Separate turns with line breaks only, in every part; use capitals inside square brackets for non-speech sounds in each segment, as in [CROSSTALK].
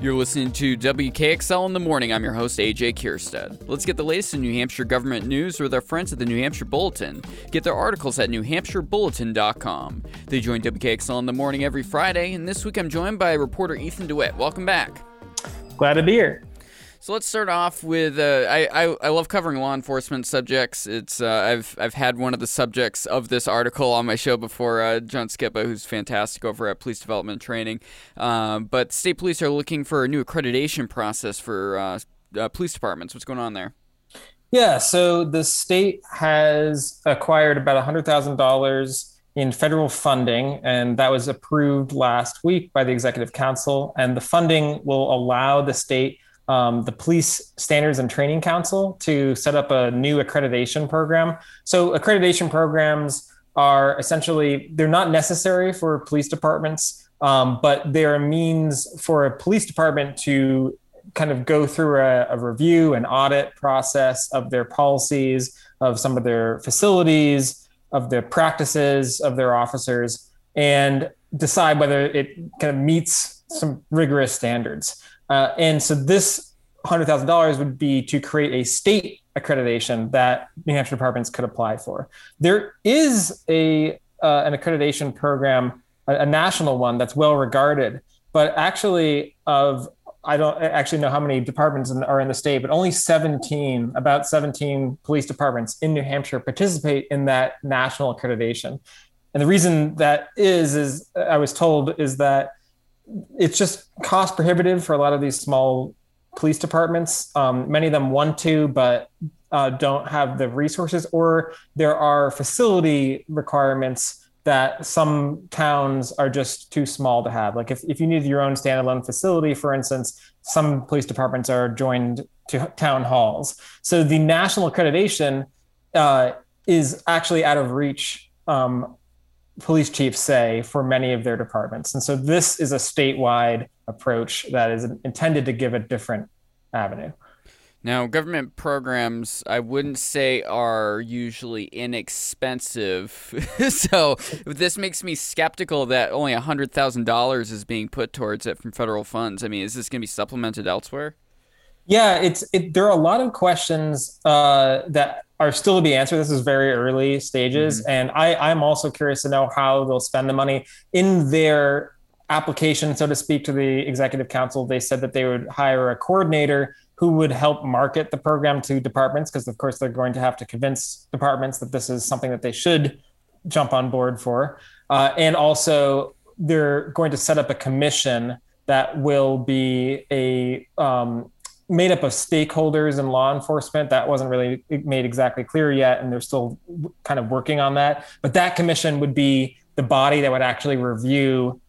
You're listening to WKXL in the morning. I'm your host, AJ Kierstead. Let's get the latest in New Hampshire government news with our friends at the New Hampshire Bulletin. Get their articles at newhampshirebulletin.com. They join WKXL in the morning every Friday, and this week I'm joined by reporter Ethan DeWitt. Welcome back.
Glad to be here.
So let's start off with uh, I, I, I love covering law enforcement subjects. It's uh, I've I've had one of the subjects of this article on my show before. Uh, John Scippa, who's fantastic over at Police Development Training, um, but state police are looking for a new accreditation process for uh, uh, police departments. What's going on there?
Yeah, so the state has acquired about hundred thousand dollars in federal funding, and that was approved last week by the Executive Council. And the funding will allow the state um, the Police Standards and Training Council to set up a new accreditation program. So accreditation programs are essentially they're not necessary for police departments, um, but they're a means for a police department to kind of go through a, a review and audit process of their policies, of some of their facilities, of the practices of their officers, and decide whether it kind of meets some rigorous standards. Uh, and so this $100,000 would be to create a state accreditation that New Hampshire departments could apply for. There is a uh, an accreditation program, a, a, national one that's well regarded, but actually of I don't actually know how many departments are in the state, but only 17, about 17 police departments in New Hampshire participate in that national accreditation. And the reason that is, is I was told, is that it's just cost prohibitive for a lot of these small police departments. Um, many of them want to, but uh, don't have the resources, or there are facility requirements that some towns are just too small to have. Like if, if you need your own standalone facility, for instance, some police departments are joined to town halls. So the national accreditation uh, is actually out of reach um, police chiefs say for many of their departments. And so this is a statewide approach that is intended to give a different avenue.
Now, government programs, I wouldn't say are usually inexpensive. [LAUGHS] so this makes me skeptical that only $100,000 is being put towards it from federal funds. I mean, is this going to be supplemented elsewhere?
Yeah, it's it, there are a lot of questions uh, that are still to be answered. This is very early stages, mm-hmm. and I, I'm also curious to know how they'll spend the money in their application, so to speak, to the executive council. They said that they would hire a coordinator who would help market the program to departments, because of course they're going to have to convince departments that this is something that they should jump on board for, uh, and also they're going to set up a commission that will be a um, made up of stakeholders and law enforcement. That wasn't really made exactly clear yet, and they're still kind of working on that. But that commission would be the body that would actually review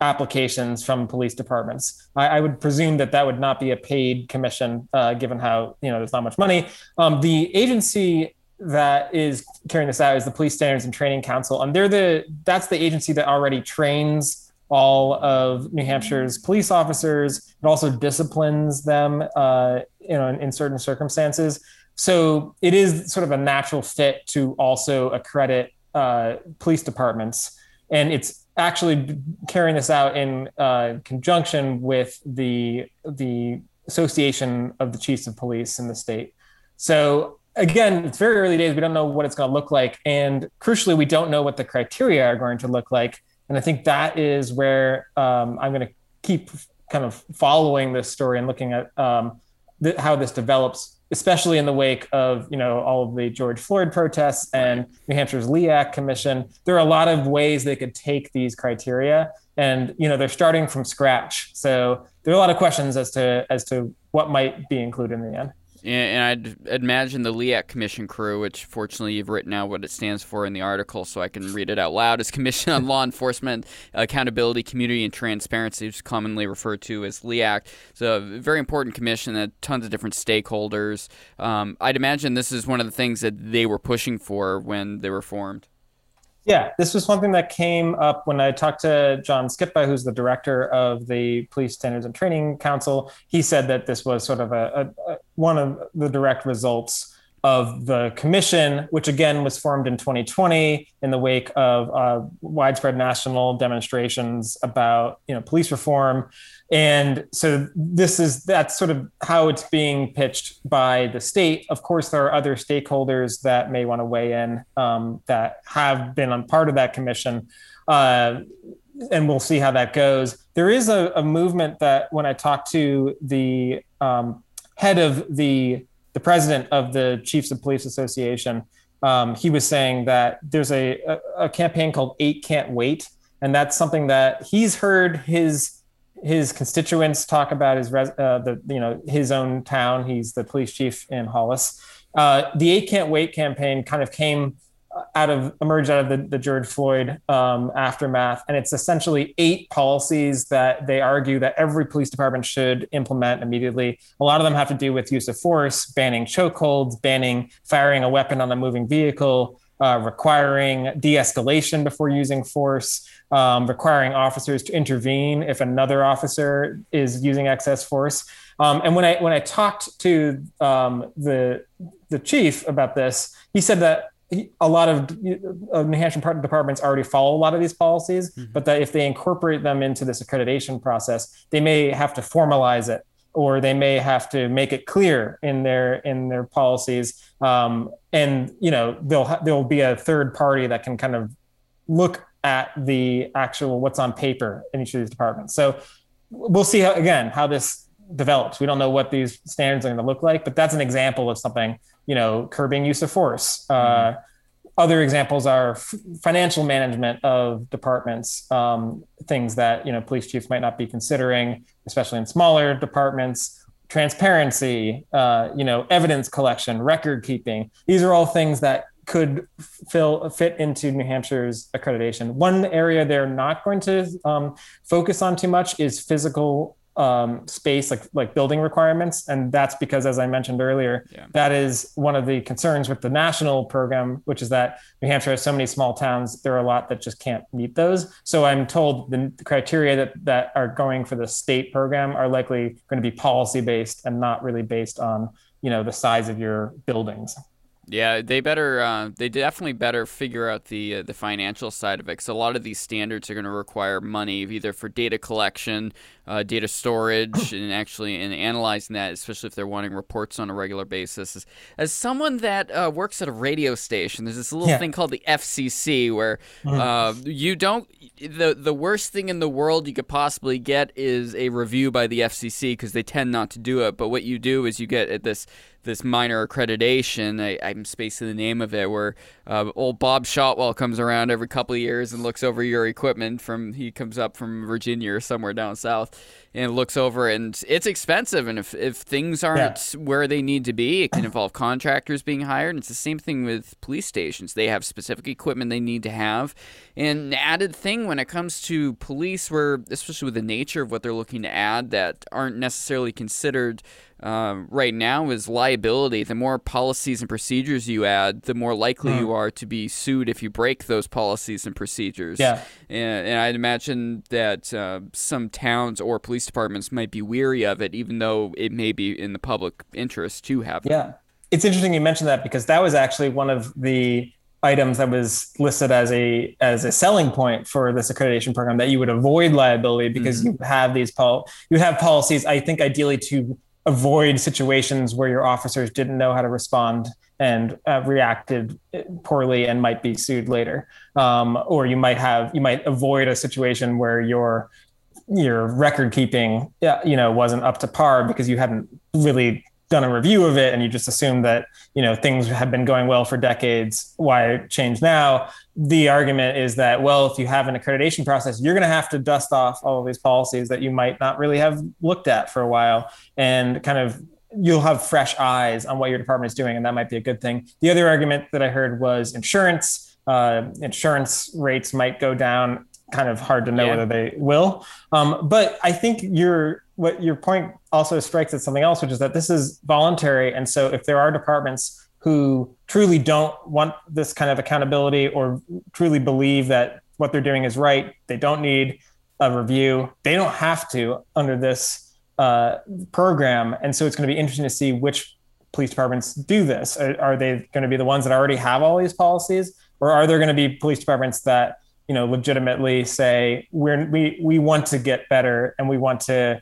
applications from police departments. I, I would presume that that would not be a paid commission, uh, given how you know there's not much money. Um, the agency that is carrying this out is the Police Standards and Training Council, and they're the that's the agency that already trains all of New Hampshire's police officers. It also disciplines them, uh, you know, in, in, certain circumstances. So it is sort of a natural fit to also accredit uh, police departments, and it's actually carrying this out in uh, conjunction with the the Association of the Chiefs of Police in the state. So again, it's very early days. We don't know what it's going to look like, and crucially, we don't know what the criteria are going to look like. And I think that is where um, I'm going to keep kind of following this story and looking at um, th- how this develops, especially in the wake of you know all of the George Floyd protests and New Hampshire's LEAC Commission. There are a lot of ways they could take these criteria, and you know they're starting from scratch. So there are a lot of questions as to as to what might be included in the end
and I'd imagine the LEAC Commission crew, which fortunately you've written out what it stands for in the article, so I can read it out loud, is Commission on Law Enforcement Accountability, Community, and Transparency, which is commonly referred to as LEAC. So a very important commission that tons of different stakeholders. Um, I'd imagine this is one of the things that they were pushing for when they were formed.
Yeah, this was something that came up when I talked to John Scippa, who's the director of the Police Standards and Training Council. He said that this was sort of a, a, a one of the direct results of the commission, which again was formed in 2020 in the wake of uh, widespread national demonstrations about you know police reform, and so this is that's sort of how it's being pitched by the state. Of course, there are other stakeholders that may want to weigh in um, that have been on part of that commission. Uh, and we'll see how that goes. There is a, a movement that when I talked to the um, head of the the president of the Chiefs of Police Association, um, he was saying that there's a, a, a, campaign called Eight Can't Wait, and that's something that he's heard his his constituents talk about his res, uh, the you know his own town. He's the police chief in Hollis. Uh, the Eight Can't Wait campaign kind of came out of emerged out of the, the George Floyd um, aftermath, and it's essentially eight policies that they argue that every police department should implement immediately. A lot of them have to do with use of force, banning chokeholds, banning firing a weapon on a moving vehicle, uh, requiring de-escalation before using force, um, requiring officers to intervene if another officer is using excess force. Um, and when I when I talked to um, the the chief about this, he said that a lot of uh, New Hampshire departments already follow a lot of these policies, mm-hmm. but that if they incorporate them into this accreditation process, they may have to formalize it, or they may have to make it clear in their in their policies. Um, and you know, there'll ha- there'll be a third party that can kind of look at the actual what's on paper in each of these departments. So we'll see how, again how this develops. We don't know what these standards are going to look like, but that's an example of something you know, curbing use of force. Uh, mm-hmm. Other examples are f- financial management of departments, um, things that you know police chiefs might not be considering, especially in smaller departments. Transparency, uh, you know, evidence collection, record keeping. These are all things that could fill fit into New Hampshire's accreditation. One area they're not going to um, focus on too much is physical um, space, like like building requirements, and that's because, as I mentioned earlier, yeah. that is one of the concerns with the national program, which is that New Hampshire has so many small towns. There are a lot that just can't meet those. So I'm told the, the criteria that that are going for the state program are likely going to be policy based and not really based on you know the size of your buildings.
Yeah, they better. Uh, they definitely better figure out the uh, the financial side of it. Because a lot of these standards are going to require money, either for data collection, uh, data storage, and actually in analyzing that, especially if they're wanting reports on a regular basis. As, as someone that uh, works at a radio station, there's this little yeah. thing called the FCC where mm-hmm. Uh, you don't. the The worst thing in the world you could possibly get is a review by the FCC because they tend not to do it. But what you do is you get at this this minor accreditation. I, am spacing the name of it, where uh, old Bob Shotwell comes around every couple of years and looks over your equipment. From he comes up from Virginia or somewhere down south, and looks over, and it's expensive. And if if things aren't yeah. where they need to be, it can involve contractors being hired. And it's the same thing with police stations. They have specific equipment they need to have. And the added thing when it comes to police, where especially with the nature of what they're looking to add that aren't necessarily considered um, right now is liability. The more policies and procedures you add, the more likely mm. you are to be sued if you break those policies and procedures.
Yeah.
And, and I'd imagine that uh, some towns or police departments might be weary of it, even though it may be in the public interest to have.
Yeah. It's interesting you mentioned that because that was actually one of the items that was listed as a as a selling point for this accreditation program that you would avoid liability because mm-hmm. you have these pol you have policies I think ideally to avoid situations where your officers didn't know how to respond and uh, reacted poorly and might be sued later. Um, or you might have you might avoid a situation where your your record keeping you know wasn't up to par because you hadn't really done a review of it and you just assume that you know things have been going well for decades why change now? The argument is that well if you have an accreditation process you're going to have to dust off all of these policies that you might not really have looked at for a while and kind of you'll have fresh eyes on what your department is doing and that might be a good thing. The other argument that i heard was insurance. Uh, insurance rates might go down kind of hard to know yeah. whether they will um, but i think your what your point also strikes at something else, which is that this is voluntary. And so if there are departments who truly don't want this kind of accountability or truly believe that what they're doing is right, they don't need a review. They don't have to under this uh, program. And so it's going to be interesting to see which police departments do this? Are, are they going to be the ones that already have all these policies, or are there going to be police departments that you know legitimately say we're we we want to get better and we want to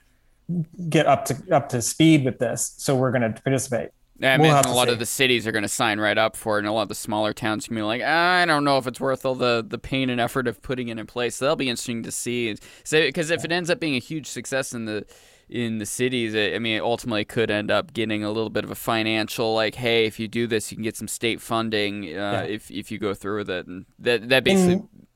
get up to up to speed with this, so we're going to participate.
I we'll imagine a lot see. of the cities are going to sign right up for it, and a lot of the smaller towns can be like, I don't know if it's worth all the, the pain and effort of putting it in place. So that'll be interesting to see. So because if it ends up being a huge success in the in the cities, I mean, it ultimately could end up getting a little bit of a financial like, hey, if you do this, you can get some state funding uh, yeah. if if you go through with it, and that that basically. And go ahead.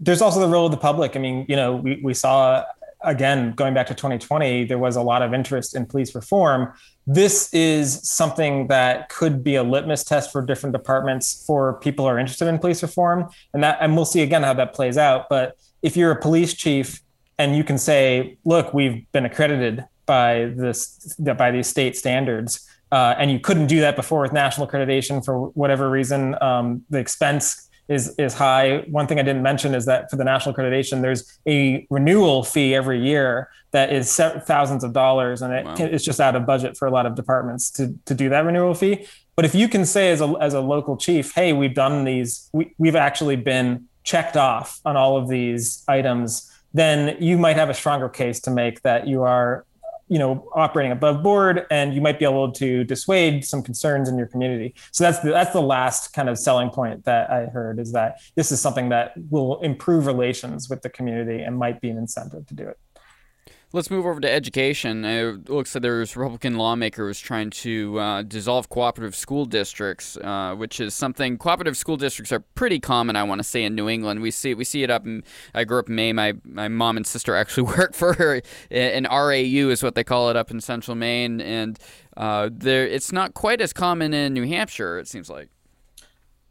There's also the role of the public. I mean, you know, we we saw again going back to 2020, there was a lot of interest in police reform. This is something that could be a litmus test for different departments for people who are interested in police reform, and that and we'll see again how that plays out. But if you're a police chief and you can say, look, we've been accredited by this by these state standards, uh, and you couldn't do that before with national accreditation for whatever reason. Um, the expense is is high. One thing I didn't mention is that for the national accreditation, there's a renewal fee every year that is thousands of dollars, and it, wow. it's just out of budget for a lot of departments to to do that renewal fee. But if you can say as a as a local chief, hey, we've done these, we, we've actually been checked off on all of these items then you might have a stronger case to make that you are you know operating above board and you might be able to dissuade some concerns in your community. So that's the, that's the last kind of selling point that i heard is that this is something that will improve relations with the community and might be an incentive to do it
Let's move over to education. It looks like there's Republican lawmakers trying to uh, dissolve cooperative school districts, uh, which is something cooperative school districts are pretty common. I want to say in New England, we see we see it up. In, I grew up in Maine. My my mom and sister actually [LAUGHS] work for an RAU, is what they call it up in Central Maine, and uh, there it's not quite as common in New Hampshire. It seems like.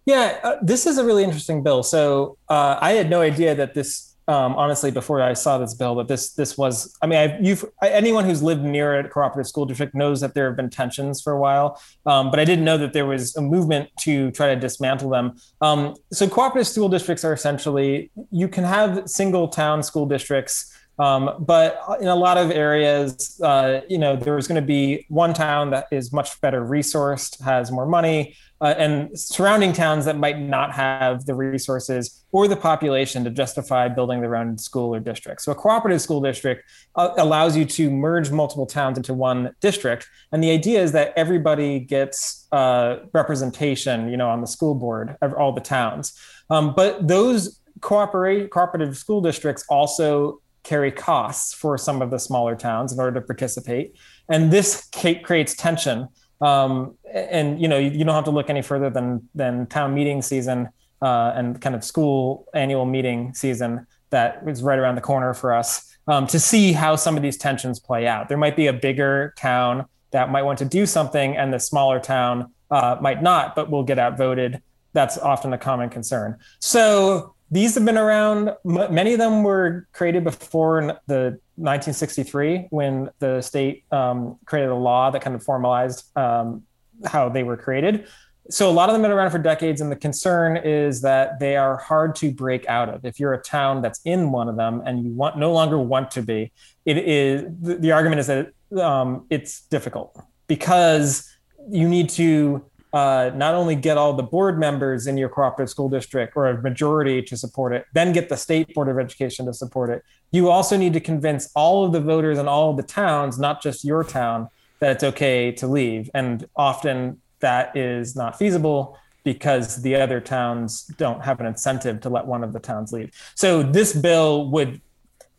Yeah, uh, this is a really interesting bill. So uh, I had no idea that this um, honestly before I saw this bill that this this was. I mean, I've, you've anyone who's lived near a cooperative school district knows that there have been tensions for a while, um, but I didn't know that there was a movement to try to dismantle them. Um, so cooperative school districts are essentially you can have single town school districts. Um, but in a lot of areas, uh, you know, there's going to be one town that is much better resourced, has more money, uh, and surrounding towns that might not have the resources or the population to justify building their own school or district. So a cooperative school district uh, allows you to merge multiple towns into one district, and the idea is that everybody gets uh, representation, you know, on the school board of all the towns. Um, but those cooperative school districts also carry costs for some of the smaller towns in order to participate, and this creates tension um, and you know, you, don't have to look any further than than town meeting season uh, and kind of school annual meeting season that is right around the corner for us um, to see how some of these tensions play out. There might be a bigger town that might want to do something, and the smaller town uh, might not, but will get outvoted. That's often a common concern. So these have been around. Many of them were created before the 1963 when the state um, created a law that kind of formalized um, how they were created. So a lot of them have been around for decades, and the concern is that they are hard to break out of. If you're a town that's in one of them and you want no longer want to be, it is the, the argument is that um, it's difficult because you need to uh, not only get all the board members in your cooperative school district or a majority to support it, then get the state board of education to support it. You also need to convince all of the voters in all of the towns, not just your town, that it's okay to leave. And often that is not feasible because the other towns don't have an incentive to let one of the towns leave. So this bill would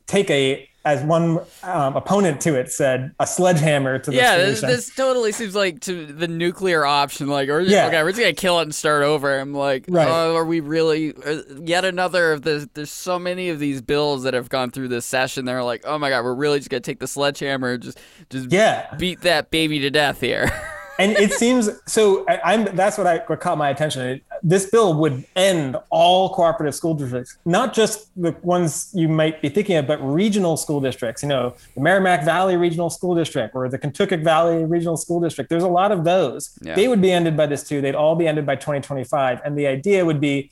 take a as one um, opponent to it said, a sledgehammer to the
yeah. This, this, totally seems like to the nuclear option. Like, or yeah. okay, we're just gonna kill it and start over. I'm like, right. oh, are we really? Uh, yet another of the. There's so many of these bills that have gone through this session. They're like, oh my god, we're really just gonna take the sledgehammer, and just just
yeah,
beat that baby to death here. [LAUGHS]
and it seems so. I, am that's what I what caught my attention. It, this bill would end all cooperative school districts, not just the ones you might be thinking of, but regional school districts. You know, the Merrimack Valley Regional School District or the Contoocook Valley Regional School District. There's a lot of those. Yeah. They would be ended by this too. They'd all be ended by 2025, and the idea would be,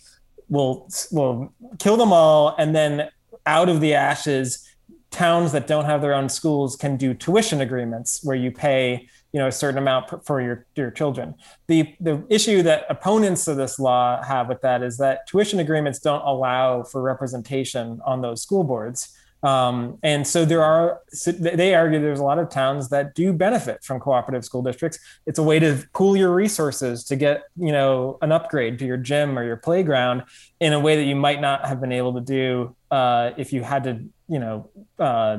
we'll we'll kill them all, and then out of the ashes towns that don't have their own schools can do tuition agreements where you pay you know a certain amount for your your children. The the issue that opponents of this law have with that is that tuition agreements don't allow for representation on those school boards. Um, and so there are, they argue there's a lot of towns that do benefit from cooperative school districts. It's a way to pool your resources to get, you know, an upgrade to your gym or your playground in a way that you might not have been able to do uh, if you had to, you know, uh,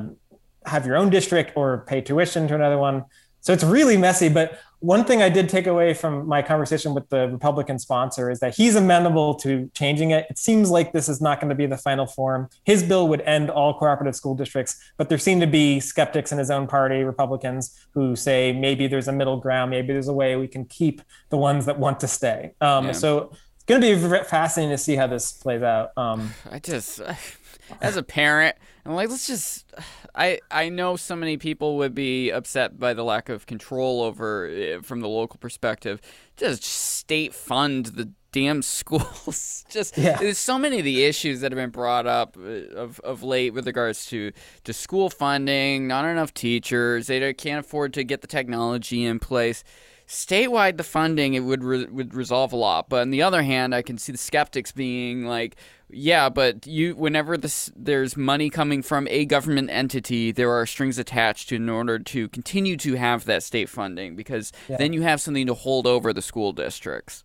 have your own district or pay tuition to another one. So it's really messy. But one thing I did take away from my conversation with the Republican sponsor is that he's amenable to changing it. It seems like this is not going to be the final form. His bill would end all cooperative school districts, but there seem to be skeptics in his own party, Republicans, who say maybe there's a middle ground, maybe there's a way we can keep the ones that want to stay. Um, yeah. So it's going to be fascinating to see how this plays out. Um, [SIGHS]
I just, [SIGHS] as a parent, I'm like, let's just. [SIGHS] I I know so many people would be upset by the lack of control over eh, from the local perspective. Just state fund the damn [LAUGHS] schools. Just yeah. there's so many of the issues that have been brought up eh, of, of late with regards to to school funding, not enough teachers, they can't afford to get the technology in place statewide the funding it would re- would resolve a lot. But on the other hand i can see the skeptics being like yeah but you whenever this there's money coming from a government entity there are strings attached to in order to continue to have that state funding because yeah. then you have something to hold over the school districts.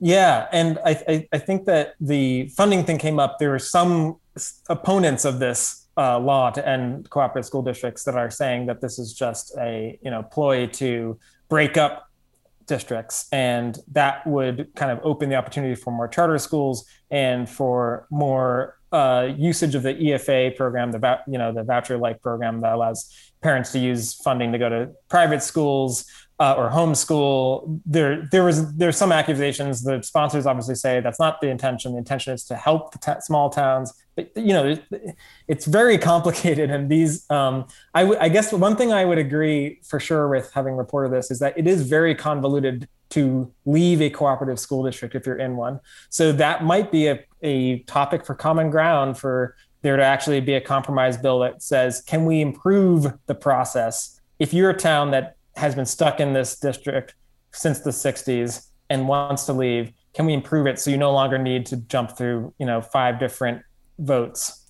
Yeah and I, I, I think that the funding thing came up. There were some opponents of this uh, law to end cooperative school districts that are saying that this is just a you know ploy to break up districts and that would kind of open the opportunity for more charter schools and for more uh, usage of the EFA program, the you know the voucher like program that allows parents to use funding to go to private schools uh, or homeschool. There, there was there's some accusations. The sponsors obviously say that's not the intention. The intention is to help the t- small towns. But you know, it's very complicated. And these, um, I, w- I guess one thing I would agree for sure with having reported this is that it is very convoluted to leave a cooperative school district if you're in one. So that might be a, a topic for common ground for there to actually be a compromise bill that says, can we improve the process? If you're a town that has been stuck in this district since the 60s and wants to leave can we improve it so you no longer need to jump through you know five different votes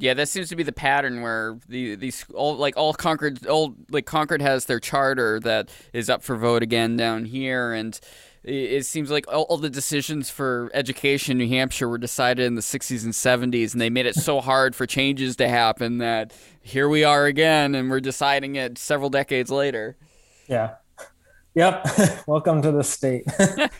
yeah, that seems to be the pattern where the these all like all Concord all like Concord has their charter that is up for vote again down here, and it seems like all, all, the decisions for education in New Hampshire were decided in the 60s and 70s, and they made it so [LAUGHS] hard for changes to happen that here we are again, and we're deciding it several decades later.
Yeah. Yep. [LAUGHS] Welcome to the state.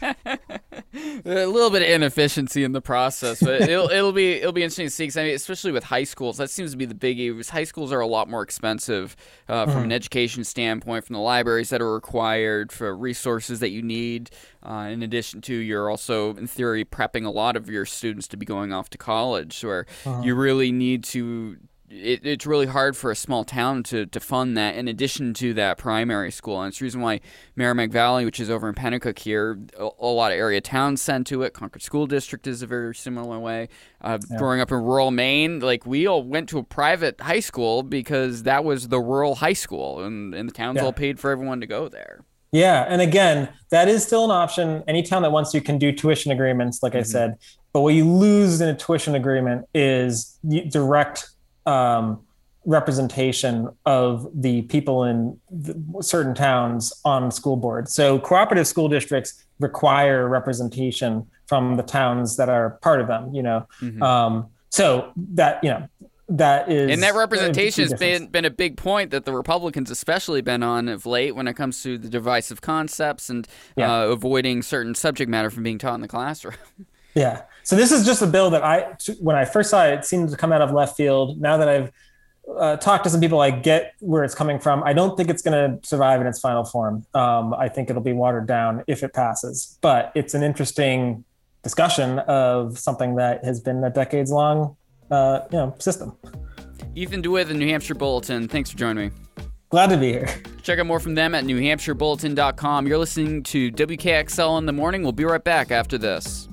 [LAUGHS]
a little bit of inefficiency in the process, but it'll [LAUGHS] it'll be it'll be interesting to see. Cause I mean, especially with high schools, that seems to be the biggie. Because high schools are a lot more expensive uh, from mm. an mm-hmm. education standpoint, from the libraries that are required, for resources that you need. Uh, in addition to, you're also, in theory, prepping a lot of your students to be going off to college, where uh-huh. you really need to it, it's really hard for a small town to, to fund that in addition to that primary school. And it's the reason why Merrimack Valley, which is over in Penacook here, a, a lot of area towns send to it. Concord School District is a very similar way. Uh, yeah. Growing up in rural Maine, like we all went to a private high school because that was the rural high school, and, and the towns yeah. all paid for everyone to go there.
Yeah, and again, that is still an option. Any town that wants to can do tuition agreements, like mm-hmm. I said. But what you lose in a tuition agreement is direct um, representation of the people in the, certain towns on school boards. So cooperative school districts require representation from the towns that are part of them. You know, mm-hmm. um, so that you know that is
and that representation has been been a big point that the Republicans especially been on of late when it comes to the divisive concepts and yeah. uh, avoiding certain subject matter from being taught in the classroom. [LAUGHS]
Yeah. So this is just a bill that I, when I first saw it, it seemed to come out of left field. Now that I've uh, talked to some people, I get where it's coming from. I don't think it's going to survive in its final form. Um, I think it'll be watered down if it passes. But it's an interesting discussion of something that has been a decades long, uh, you know, system.
Ethan DeWitt, the New Hampshire Bulletin. Thanks for joining me.
Glad to be here.
Check out more from them at NewHampshireBulletin.com. You're listening to WKXL in the morning. We'll be right back after this.